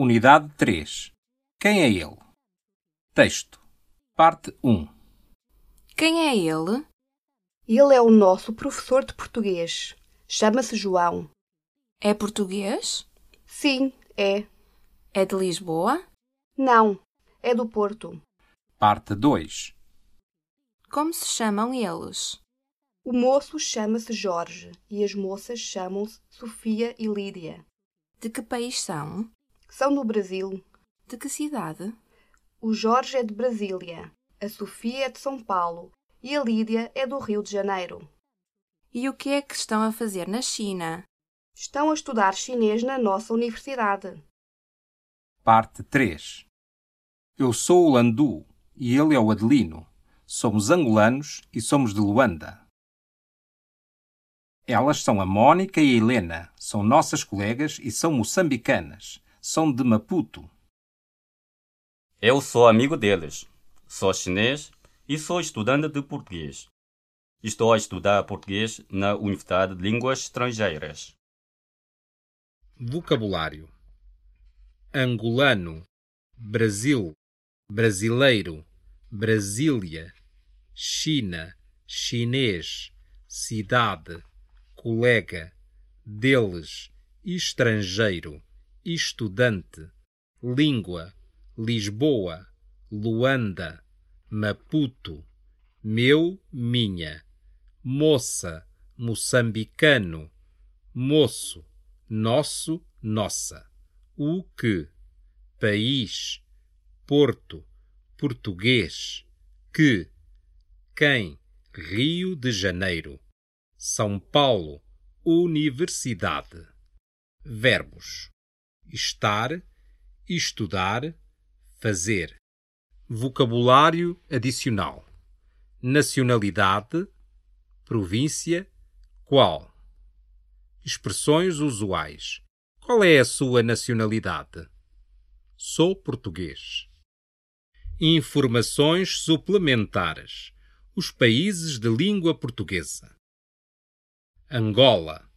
Unidade 3. Quem é ele? Texto. Parte 1. Quem é ele? Ele é o nosso professor de português. Chama-se João. É português? Sim, é. É de Lisboa? Não, é do Porto. Parte 2. Como se chamam eles? O moço chama-se Jorge e as moças chamam-se Sofia e Lídia. De que país são? São do Brasil. De que cidade? O Jorge é de Brasília, a Sofia é de São Paulo e a Lídia é do Rio de Janeiro. E o que é que estão a fazer na China? Estão a estudar chinês na nossa universidade. Parte 3. Eu sou o Landu e ele é o Adelino. Somos angolanos e somos de Luanda. Elas são a Mónica e a Helena. São nossas colegas e são moçambicanas. São de Maputo. Eu sou amigo deles. Sou chinês e sou estudante de português. Estou a estudar português na Universidade de Línguas Estrangeiras. Vocabulário: angolano, Brasil, brasileiro, Brasília, China, chinês, cidade, colega, deles, estrangeiro, estudante, língua, Lisboa, Luanda, Maputo, meu, minha, moça, moçambicano, moço, nosso, nossa, o que, país, Porto, português, que, quem, Rio de Janeiro, São Paulo, Universidade. Verbos: estar, estudar, fazer. Vocabulário adicional: nacionalidade, província, qual. Expressões usuais: qual é a sua nacionalidade? Sou português. Informações suplementares: os países de língua portuguesa. Angola,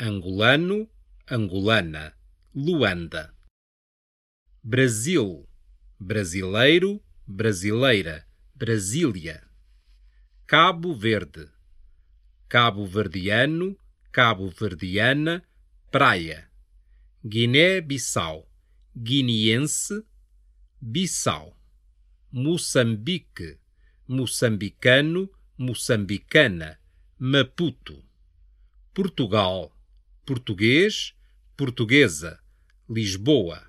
angolano, angolana, Luanda. Brasil, brasileiro, brasileira, Brasília. Cabo Verde, cabo-verdiano, cabo-verdiana, praia. Guiné-Bissau, guineense, Bissau. Moçambique, moçambicano, moçambicana, Maputo. Portugal, português, portuguesa, Lisboa.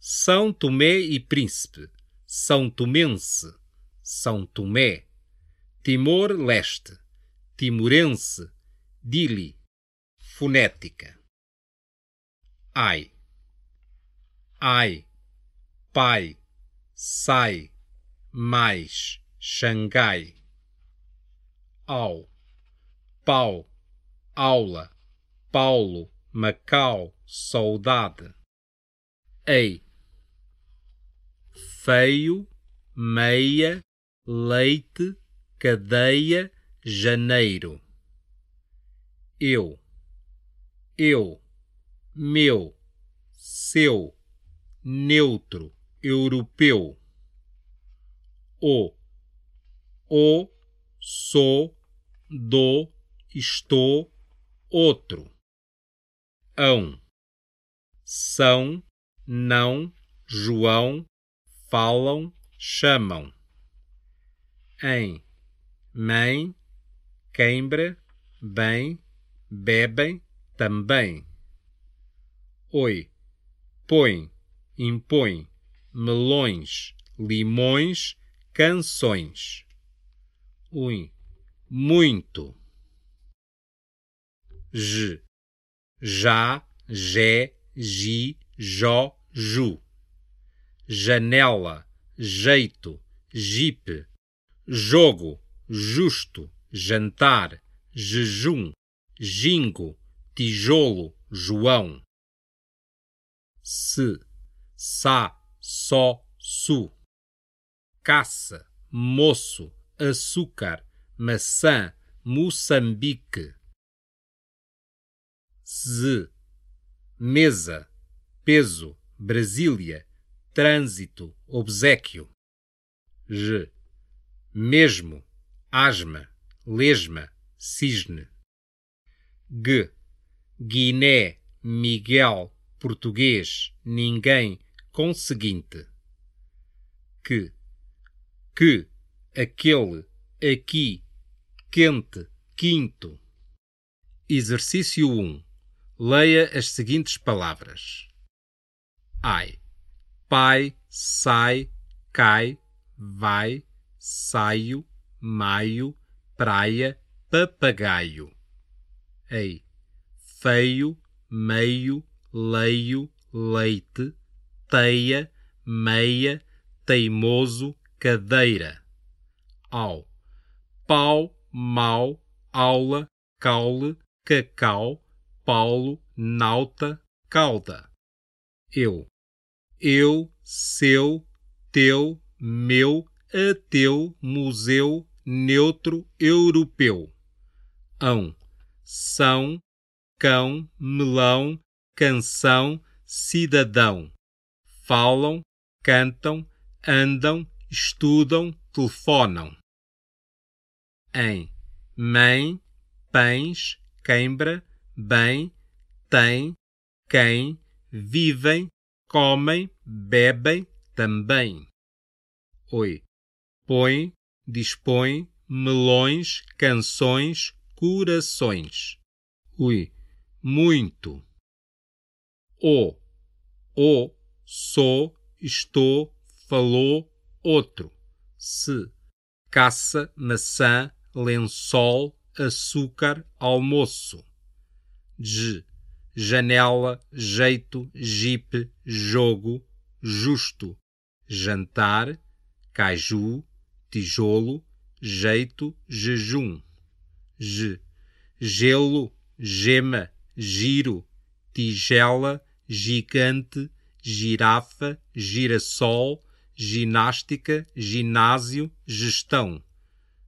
São Tomé e Príncipe, São Tomense, São Tomé. Timor-Leste, Timorense, Dili. Fonética. Ai. Ai. Pai. Sai. Mais. Xangai. Ao. Pau. Aula. Paulo. Macau. Saudade. Ei. Feio. Meia. Leite. Cadeia. Janeiro. Eu. Eu. Meu. Seu. Neutro. Europeu. O. O. Sou. Do. Estou. Outro. Ão. São. Não. João. Falam. Chamam. Em. Mãe. Queimbra. Bem. Bebem. Também. Oi. Põe. Impõe. Melões. Limões. Canções. Ui. Muito. J. Já. Jé. Gi. Jó. Ju. Janela. Jeito. Jipe. Jogo. Justo. Jantar. Jejum. Jingo. Tijolo. João. Se. Sa. Só. Su. Caça. Moço. Açúcar. Maçã. Moçambique. Z. Mesa. Peso. Brasília, trânsito, obsequio. G. Mesmo, asma, lesma, cisne. G. Guiné, Miguel, português, ninguém, conseguinte. Que, que, aquele, aqui, quente, quinto. Exercício 1. Leia as seguintes palavras: ai, pai, sai, cai, vai, saio, maio, praia, papagaio. Ei, feio, meio, leio, leite, teia, meia, teimoso, cadeira. Ao, pau, mau, aula, caule, cacau, paulo, nauta, cauda. Eu, eu, seu, teu, meu, ateu, museu, neutro, europeu. Ão, são, cão, melão, canção, cidadão. Falam, cantam, andam, estudam, telefonam. Em, mãe, pães, queimbra, bem, tem, quem, vivem, comem, bebem também. Oi. Põe, dispõe, melões, canções, corações. Ui. Muito. O. O. Sou, estou, falou, outro. Se. Caça, maçã, lençol, açúcar, almoço. De janela, jeito, jipe, jogo, justo, jantar, caju, tijolo, jeito, jejum, G, gelo, gema, giro, tigela, gigante, girafa, girassol, ginástica, ginásio, gestão,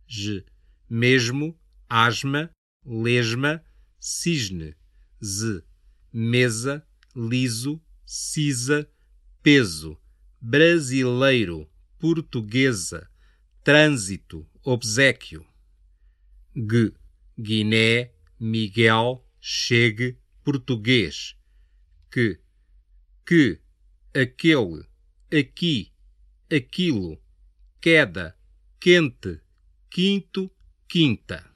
G, mesmo, asma, lesma, cisne, Z, mesa, liso, cisa, peso, brasileiro, portuguesa, trânsito, obsequio. G, Guiné, Miguel, chegue, português. Que, que, aquele, aqui, aquilo, queda, quente, quinto, quinta.